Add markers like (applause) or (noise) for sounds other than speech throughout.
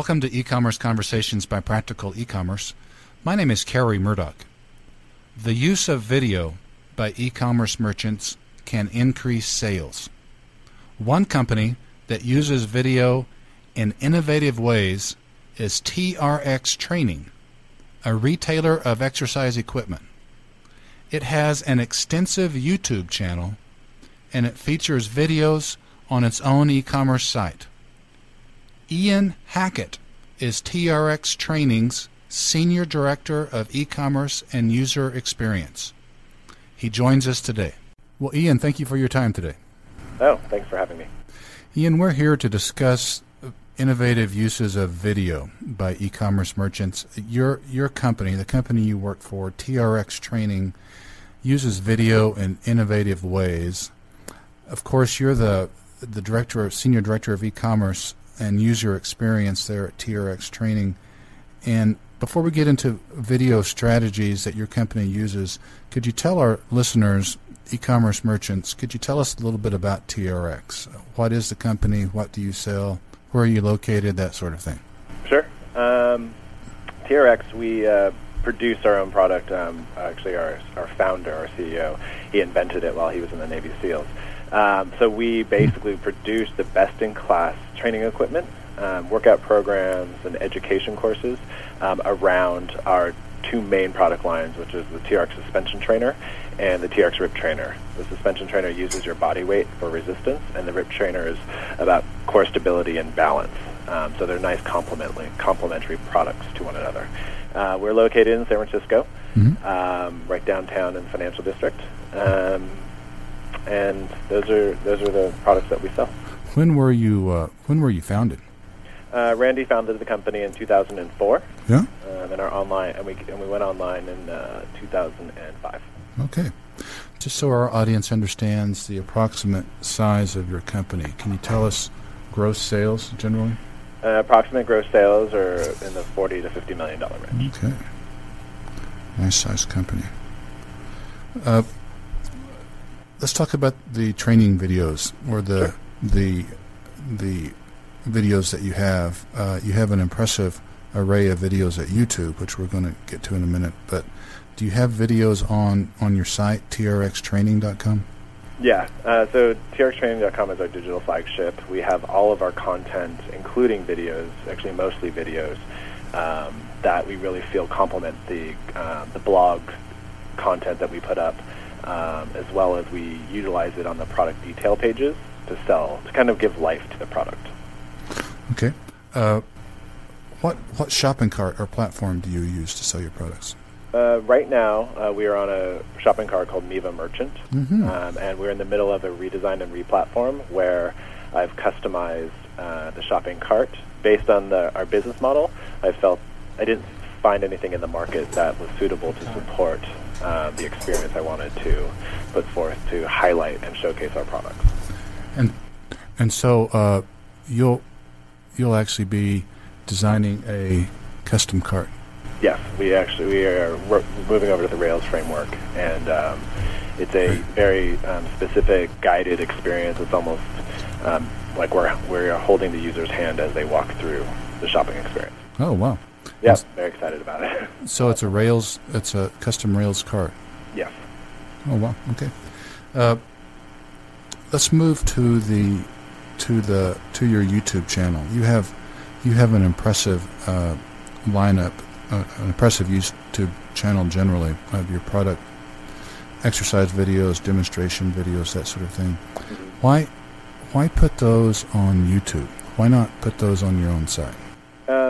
Welcome to E-commerce Conversations by Practical E-commerce. My name is Kerry Murdock. The use of video by e-commerce merchants can increase sales. One company that uses video in innovative ways is TRX Training, a retailer of exercise equipment. It has an extensive YouTube channel and it features videos on its own e-commerce site. Ian Hackett is TRX Training's Senior Director of E-commerce and User Experience. He joins us today. Well, Ian, thank you for your time today. Oh, thanks for having me. Ian, we're here to discuss innovative uses of video by e-commerce merchants. Your your company, the company you work for, TRX Training, uses video in innovative ways. Of course, you're the the director, senior director of e-commerce and user experience there at TRX Training. And before we get into video strategies that your company uses, could you tell our listeners, e-commerce merchants, could you tell us a little bit about TRX? What is the company? What do you sell? Where are you located? That sort of thing. Sure. Um, TRX, we uh, produce our own product. Um, actually, our our founder, our CEO, he invented it while he was in the Navy SEALs. Um, so we basically produce the best-in-class training equipment, um, workout programs, and education courses um, around our two main product lines, which is the TRX suspension trainer and the TRX rip trainer. The suspension trainer uses your body weight for resistance, and the rip trainer is about core stability and balance. Um, so they're nice complementary, complementary products to one another. Uh, we're located in San Francisco, Mm-hmm. um, right downtown in the financial district. Um, and those are those are the products that we sell. When were you uh, When were you founded? Uh, Randy founded the company in 2004, Yeah. um, and our online and we and we went online in uh, 2005. Okay. Just so our audience understands the approximate size of your company, can you tell us gross sales generally? Uh, approximate gross sales are in the 40 to 50 million dollar range. Okay. Nice sized company. Uh, let's talk about the training videos or the Sure. the the videos that you have. Uh, you have an impressive array of videos at YouTube, which we're going to get to in a minute. But do you have videos on on your site trxtraining.com? Yeah, uh, so trxtraining.com is our digital flagship. We have all of our content, including videos, actually mostly videos, um, that we really feel complement the um, the blog content that we put up, um, as well as we utilize it on the product detail pages to sell, to kind of give life to the product. Okay. Uh, what what shopping cart or platform do you use to sell your products? Uh, right now, uh, we are on a shopping cart called Miva Merchant, Mhm. um, and we're in the middle of a redesign and replatform where I've customized uh, the shopping cart based on the, our business model. I felt I didn't find anything in the market that was suitable to support uh, the experience I wanted to put forth to highlight and showcase our products. And and so uh, you'll you'll actually be designing a custom cart. Yes, we actually we are moving over to the Rails framework, and um, it's a very um, specific guided experience. It's almost um, like we're we're holding the user's hand as they walk through the shopping experience. Oh wow! Yeah, very excited about it. (laughs) So it's a Rails, it's a custom Rails cart. yes. Oh wow! Okay. Uh, let's move to the to the to your YouTube channel. You have you have an impressive uh, lineup, uh, an impressive YouTube channel generally of your product, exercise videos, demonstration videos, that sort of thing. Why, why put those on YouTube? Why not put those on your own site?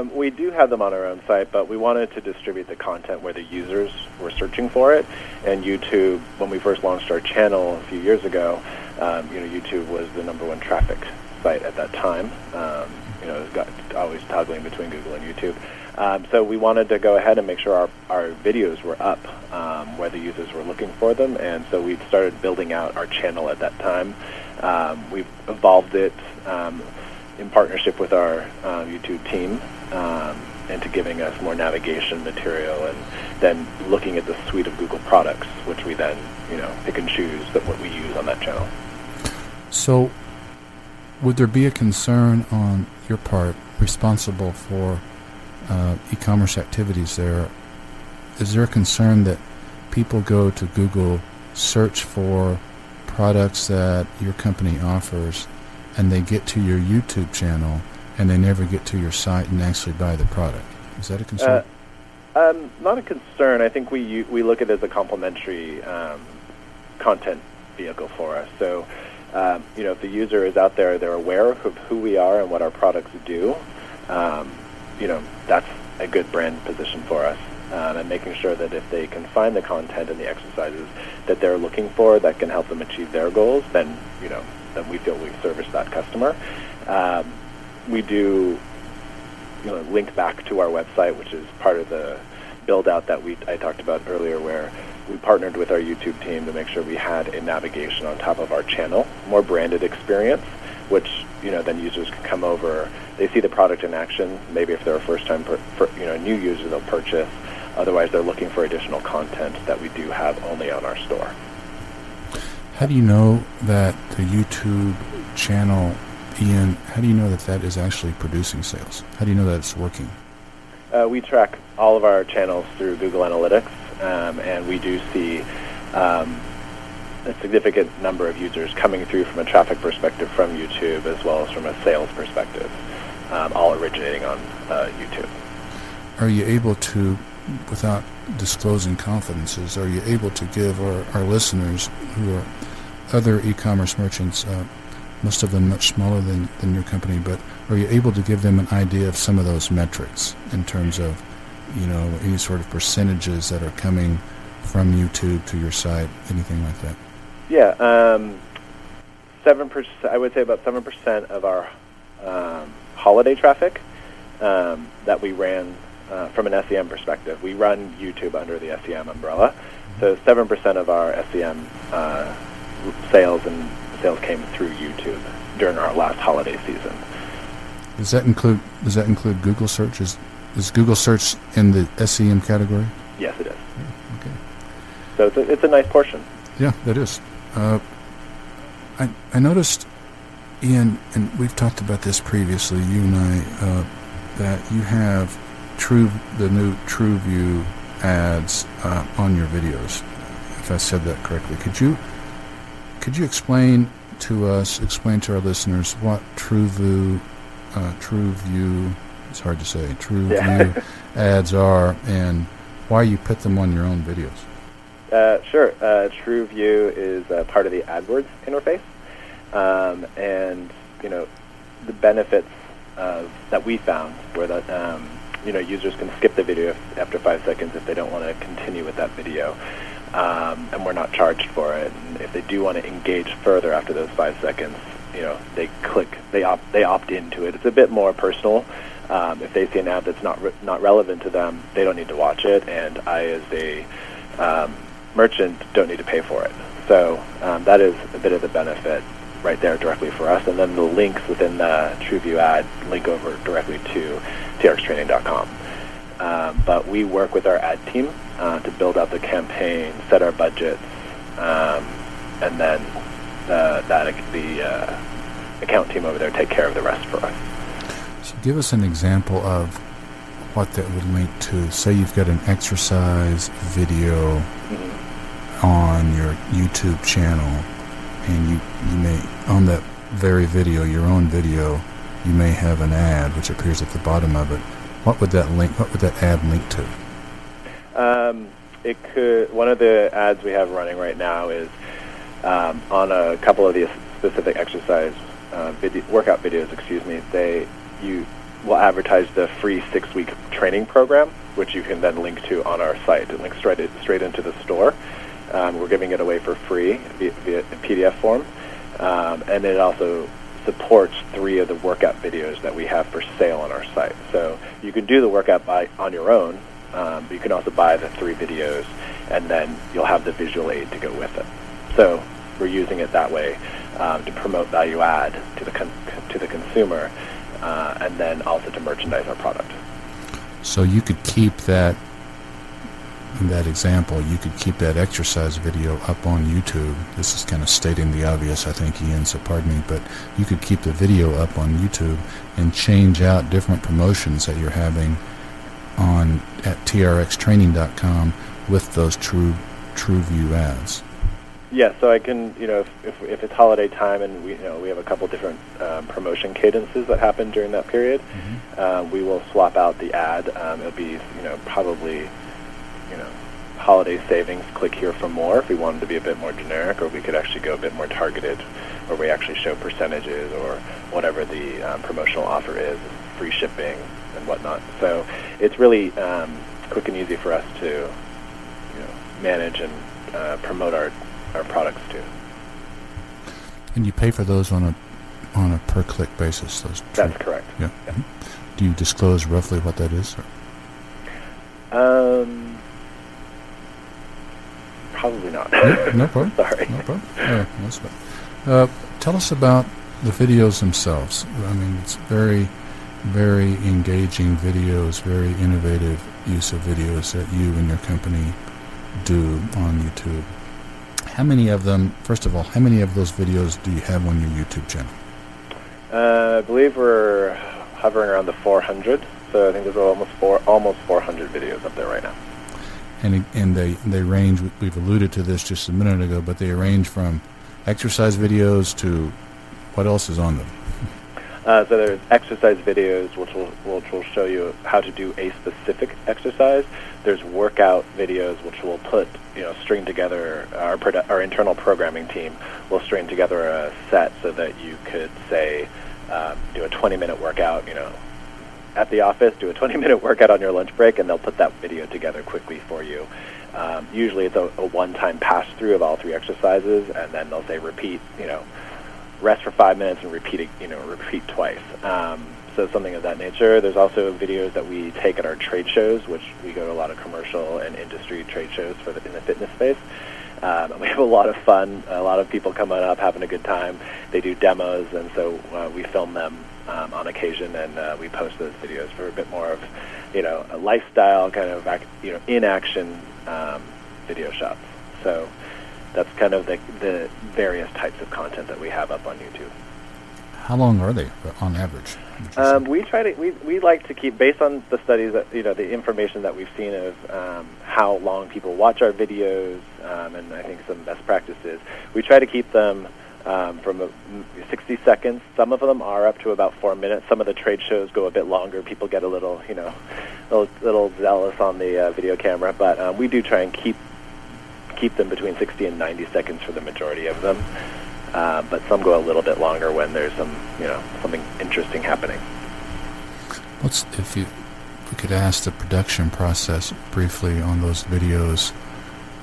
Um, we do have them on our own site, but we wanted to distribute the content where the users were searching for it. And YouTube, when we first launched our channel a few years ago, um, you know, YouTube was the number one traffic site at that time. Um, you know, it got always toggling between Google and YouTube. Um, so we wanted to go ahead and make sure our, our videos were up um, where the users were looking for them, and so we started building out our channel at that time. Um, we've evolved it um, in partnership with our uh, YouTube team um, into giving us more navigation material and then looking at the suite of Google products, which we then, you know, pick and choose that what we use on that channel. So, would there be a concern on your part, responsible for uh, e-commerce activities there? Is there a concern that people go to Google, search for products that your company offers, and they get to your YouTube channel and they never get to your site and actually buy the product? Is that a concern? Uh, um, not a concern. I think we we look at it as a complementary um, content vehicle for us. So um, you know, if the user is out there, they're aware of who we are and what our products do. Um, you know, that's a good brand position for us. Um, and making sure that if they can find the content and the exercises that they're looking for that can help them achieve their goals, then you know, then we feel we've serviced that customer. Um, we do, you know, link back to our website, which is part of the build out that we I talked about earlier, where we partnered with our YouTube team to make sure we had a navigation on top of our channel, more branded experience, which you know then users can come over. They see the product in action. Maybe if they're a first-time, per, for, you know, new user, they'll purchase. Otherwise, they're looking for additional content that we do have only on our store. How do you know that the YouTube channel, Ian? How do you know that that is actually producing sales? How do you know that it's working? Uh, we track all of our channels through Google Analytics, um, and we do see um, a significant number of users coming through from a traffic perspective from YouTube as well as from a sales perspective, um, all originating on uh, YouTube. Are you able to, without disclosing confidences, are you able to give our, our listeners who are other e-commerce merchants, uh, most of them much smaller than, than your company, but are you able to give them an idea of some of those metrics in terms of, you know, any sort of percentages that are coming from YouTube to your site, anything like that? Yeah, um, seven percent. I would say about seven percent of our um, holiday traffic um, that we ran uh, from an SEM perspective. We run YouTube under the SEM umbrella, so seven percent of our SEM uh, sales and sales came through YouTube during our last holiday season. Does that include Does that include Google search? Is, is Google search in the SEM category? Yes, it is. Okay. So it's a, it's a nice portion. Yeah, that is. Uh, I I noticed, Ian, and we've talked about this previously, you and I, uh, that you have True the new TrueView ads uh, on your videos. If I said that correctly, could you could you explain to us, explain to our listeners what TrueView, uh, TrueView, it's hard to say, TrueView Yeah. (laughs) ads are, and why you put them on your own videos? Uh, sure. Uh, TrueView is uh, part of the AdWords interface, um, and you know the benefits of, that we found were that um, you know users can skip the video if, after five seconds if they don't want to continue with that video, um, and we're not charged for it. And if they do want to engage further after those five seconds, you know they click, they opt, they opt into it. It's a bit more personal. Um, if they see an ad that's not re- not relevant to them, they don't need to watch it, and I, as a um, merchant don't need to pay for it. So um, that is a bit of the benefit right there directly for us. And then the links within the TrueView ad link over directly to trxtraining.com. Um, but we work with our ad team uh, to build out the campaign, set our budgets, um, and then uh, that the uh, account team over there take care of the rest for us. So give us an example of what that would link to. Say you've got an exercise video on your YouTube channel, and you, you may, on that very video, your own video, you may have an ad which appears at the bottom of it. What would that link? What would that ad link to? Um, it could. One of the ads we have running right now is um, on a couple of the specific exercise uh, video, workout videos. Excuse me. They you will advertise the free six-week training program, which you can then link to on our site. It links straight straight into the store. Um, we're giving it away for free via, via PDF form, um, and it also supports three of the workout videos that we have for sale on our site. So you can do the workout by on your own, um, but you can also buy the three videos, and then you'll have the visual aid to go with it. So we're using it that way um, to promote value add to the con- to the consumer, uh, and then also to merchandise our product. So you could keep that in that example, you could keep that exercise video up on YouTube. This is kind of stating the obvious, I think, Ian, so pardon me, but you could keep the video up on YouTube and change out different promotions that you're having on at trxtraining.com with those true TrueView ads. Yeah, so I can, you know, if, if, if it's holiday time and we, you know, we have a couple different um, promotion cadences that happen during that period, Mm-hmm. uh, we will swap out the ad. Um, it'll be, you know, probably, you know, holiday savings. Click here for more if we wanted to be a bit more generic, or we could actually go a bit more targeted, where we actually show percentages or whatever the um, promotional offer is, free shipping and whatnot. So it's really um, quick and easy for us to, you know, manage and uh, promote our our products to. And you pay for those on a on a per click basis. Those That's correct. Yeah. Mhm. Do you disclose roughly what that is? Or? Um, probably not. No, no (laughs) problem. Sorry. No problem. Yeah, that's. Uh, tell us about the videos themselves. I mean, it's very, very engaging videos, very innovative use of videos that you and your company do on YouTube. How many of them, first of all, how many of those videos do you have on your YouTube channel? Uh, I believe we're hovering around the 400. So I think there's almost four, almost 400 videos up there right now. And, and they, they range, we've alluded to this just a minute ago, but they range from exercise videos to what else is on them? (laughs) Uh, so there's exercise videos, which will which will show you how to do a specific exercise. There's workout videos, which will put you know string together our produ- our internal programming team will string together a set so that you could say um, do a 20 minute workout. You know, at the office, do a 20 minute (laughs) workout on your lunch break, and they'll put that video together quickly for you. Um, usually, it's a, a one time pass through of all three exercises, and then they'll say repeat. You know rest for five minutes and repeat you know, repeat twice. Um, so something of that nature. There's also videos that we take at our trade shows, which we go to a lot of commercial and industry trade shows for the, in the fitness space. Um, and we have a lot of fun. A lot of people coming up, having a good time. They do demos, and so uh, we film them um, on occasion, and uh, we post those videos for a bit more of, you know, a lifestyle kind of, ac- you know, in action um, video shots. So that's kind of the, the various types of content that we have up on YouTube. How long are they on average? would you say? Um, we try to we, we like to keep based on the studies that you know the information that we've seen of um, how long people watch our videos um, and I think some best practices. We try to keep them um, from a, m- 60 seconds. Some of them are up to about four minutes. Some of the trade shows go a bit longer. People get a little you know a little, little zealous on the uh, video camera, but um, we do try and keep keep them between 60 and 90 seconds for the majority of them. Uh, but some go a little bit longer when there's some, you know, something interesting happening. What's if you if we could ask the production process briefly on those videos?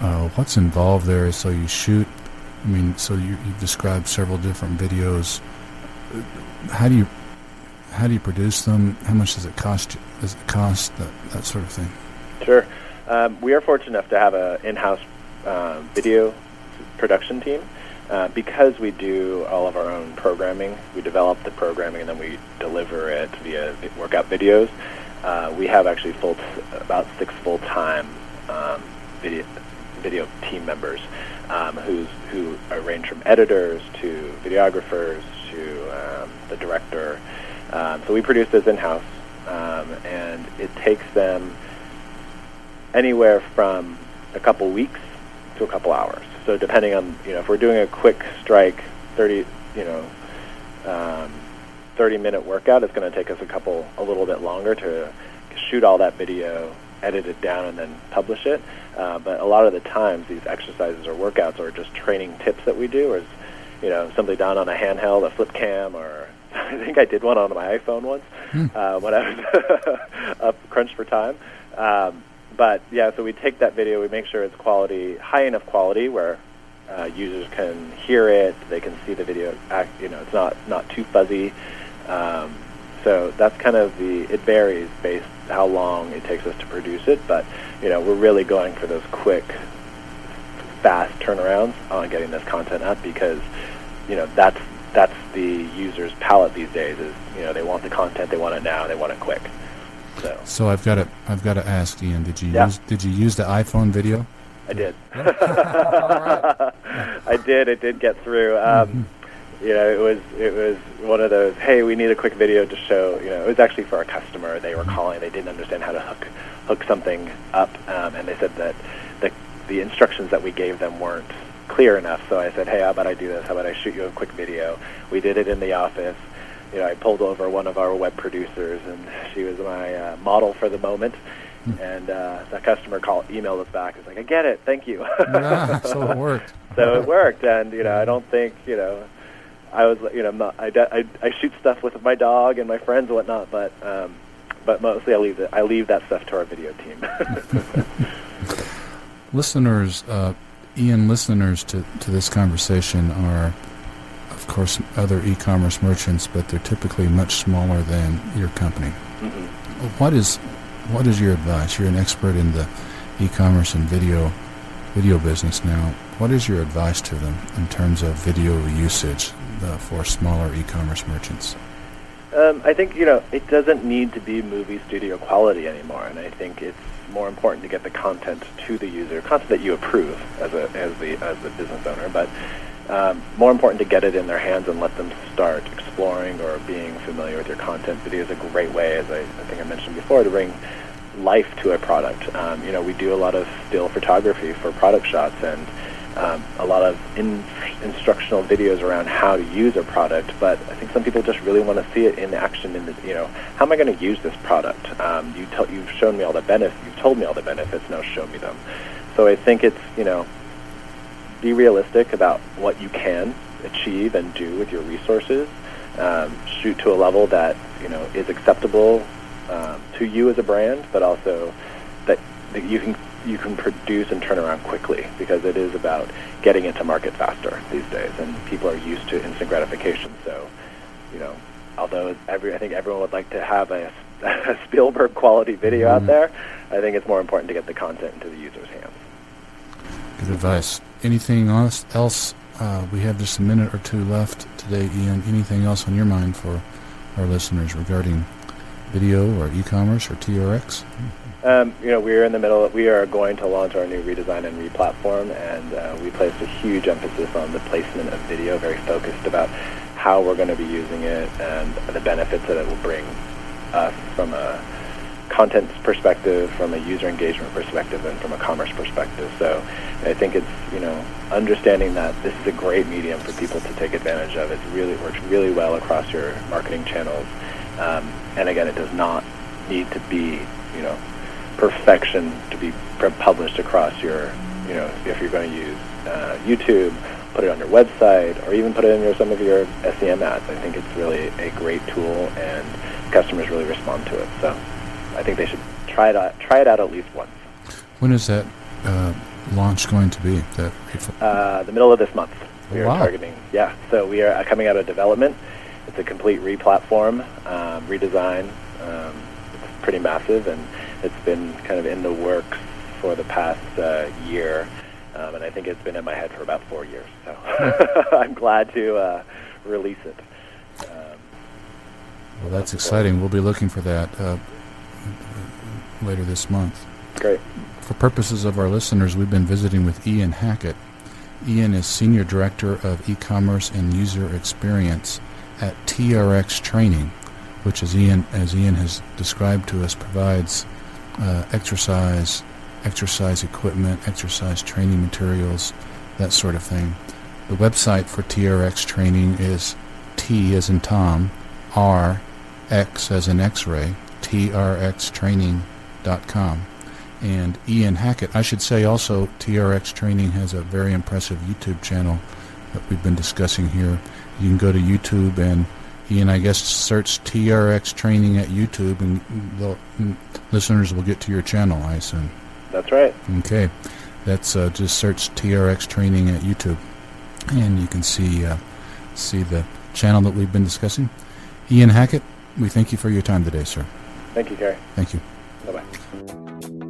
Uh, what's involved there? So you shoot. I mean, so you you described several different videos. How do you how do you produce them? How much does it cost? you- Does it cost that that sort of thing? Sure. Um, we are fortunate enough to have an in-house uh, video production team. Uh, because we do all of our own programming, we develop the programming and then we deliver it via workout videos. Uh, we have actually full t- about six full-time um, video video team members um, who's, who range from editors to videographers to um, the director. Um, so we produce this in-house, um, and it takes them anywhere from a couple weeks to a couple hours. So depending on you know if we're doing a quick strike, thirty you know, um, 30 minute workout, it's going to take us a couple, a little bit longer to shoot all that video, edit it down, and then publish it. Uh, but a lot of the times, these exercises or workouts are just training tips that we do, or you know, something done on a handheld, a flip cam, or (laughs) I think I did one on my iPhone once uh, when I was (laughs) up crunched for time. Um, but yeah, so we take that video, we make sure it's quality, high enough quality where uh, users can hear it, they can see the video. Act, you know, it's not not too fuzzy. Um, so that's kind of the. It varies based how long it takes us to produce it, but you know, we're really going for those quick, fast turnarounds on getting this content up because you know that's that's the user's palate these days. Is you know they want the content, they want it now, they want it quick. So So I've got to I've got to ask Ian, did you Yeah. use did you use the iPhone video? I did. (laughs) I did. It did get through. Um, you know, it was it was one of those. Hey, we need a quick video to show. You know, it was actually for a customer. They were calling. They didn't understand how to hook hook something up, um, and they said that the the instructions that we gave them weren't clear enough. So I said, Hey, how about I do this? How about I shoot you a quick video? We did it in the office. You know, I pulled over one of our web producers, and she was my uh, model for the moment. And uh, the customer called, emailed us back. It's like, I get it, thank you. Ah, so it worked. (laughs) so it worked and you know i don't think you know i was you know I'm not, I, I i shoot stuff with my dog and my friends and whatnot but um but mostly i leave it i leave that stuff to our video team (laughs) (laughs) listeners, uh, Ian, listeners to, to this conversation are, of course, other e-commerce merchants, but they're typically much smaller than your company. Mhm. What is what is your advice? You're an expert in the e-commerce and video video business now. What is your advice to them in terms of video usage uh, for smaller e-commerce merchants? Um, I think you know it doesn't need to be movie studio quality anymore, and I think it's more important to get the content to the user, content that you approve as a as the as the business owner, but um, more important to get it in their hands and let them start exploring or being familiar with your content. Video is a great way, as I, I think I mentioned before, to bring life to a product. Um, you know, we do a lot of still photography for product shots and um, a lot of in, instructional videos around how to use a product, but I think some people just really want to see it in action. In the, you know, how am I going to use this product? Um, you tell, you've shown me all the benefits. You've told me all the benefits. Now show me them. So I think it's you know, be realistic about what you can achieve and do with your resources. Um, shoot to a level that you know is acceptable um, to you as a brand, but also that, that you can you can produce and turn around quickly because it is about getting into market faster these days, and people are used to instant gratification. So, you know, although every I think everyone would like to have a, (laughs) a Spielberg quality video out there, I think it's more important to get the content into the user's hands. Good advice. Anything else? else uh, we have just a minute or two left today, Ian. Anything else on your mind for our listeners regarding video or e-commerce or TRX? Um, you know, we're in the middle. We are going to launch our new redesign and replatform, and uh, we placed a huge emphasis on the placement of video, very focused about how we're going to be using it and the benefits that it will bring us from a content perspective, from a user engagement perspective, and from a commerce perspective. So I think it's you know understanding that this is a great medium for people to take advantage of. It really works really well across your marketing channels, um, and again, it does not need to be you know perfection to be published across your you know if you're going to use uh, YouTube. Put it on your website, or even put it in your, some of your SEM ads. I think it's really a great tool, and customers really respond to it. So, I think they should try it out. Try it out at least once. When is that uh, launch going to be? That Uh, the middle of this month. We are Wow. targeting. Yeah, so we are uh, coming out of development. It's a complete re-platform, um, redesign. Um, it's pretty massive, and it's been kind of in the works for the past uh, year. Um, and I think it's been in my head for about four years. So (laughs) I'm glad to uh, release it. Um, well, that's exciting. We'll be looking for that uh, later this month. great. For purposes of our listeners, we've been visiting with Ian Hackett. Ian is Senior Director of E-Commerce and User Experience at TRX Training, which, as Ian, as Ian has described to us, provides uh, exercise, exercise equipment, exercise training materials, that sort of thing. The website for TRX Training is T as in Tom, R X as in X-ray, trxtraining.com. And Ian Hackett, I should say also, TRX Training has a very impressive YouTube channel that we've been discussing here. You can go to YouTube and Ian, I guess, search TRX Training at YouTube, and the listeners will get to your channel, I assume. That's right. Okay, that's uh, just search TRX Training at YouTube, and you can see uh, see the channel that we've been discussing. Ian Hackett, we thank you for your time today, sir. Thank you, Gary. Thank you. Bye bye.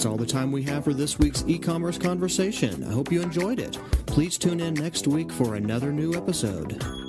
That's all the time we have for this week's e commerce conversation. I hope you enjoyed it. Please tune in next week for another new episode.